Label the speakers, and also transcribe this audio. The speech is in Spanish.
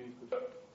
Speaker 1: muy disfrutable.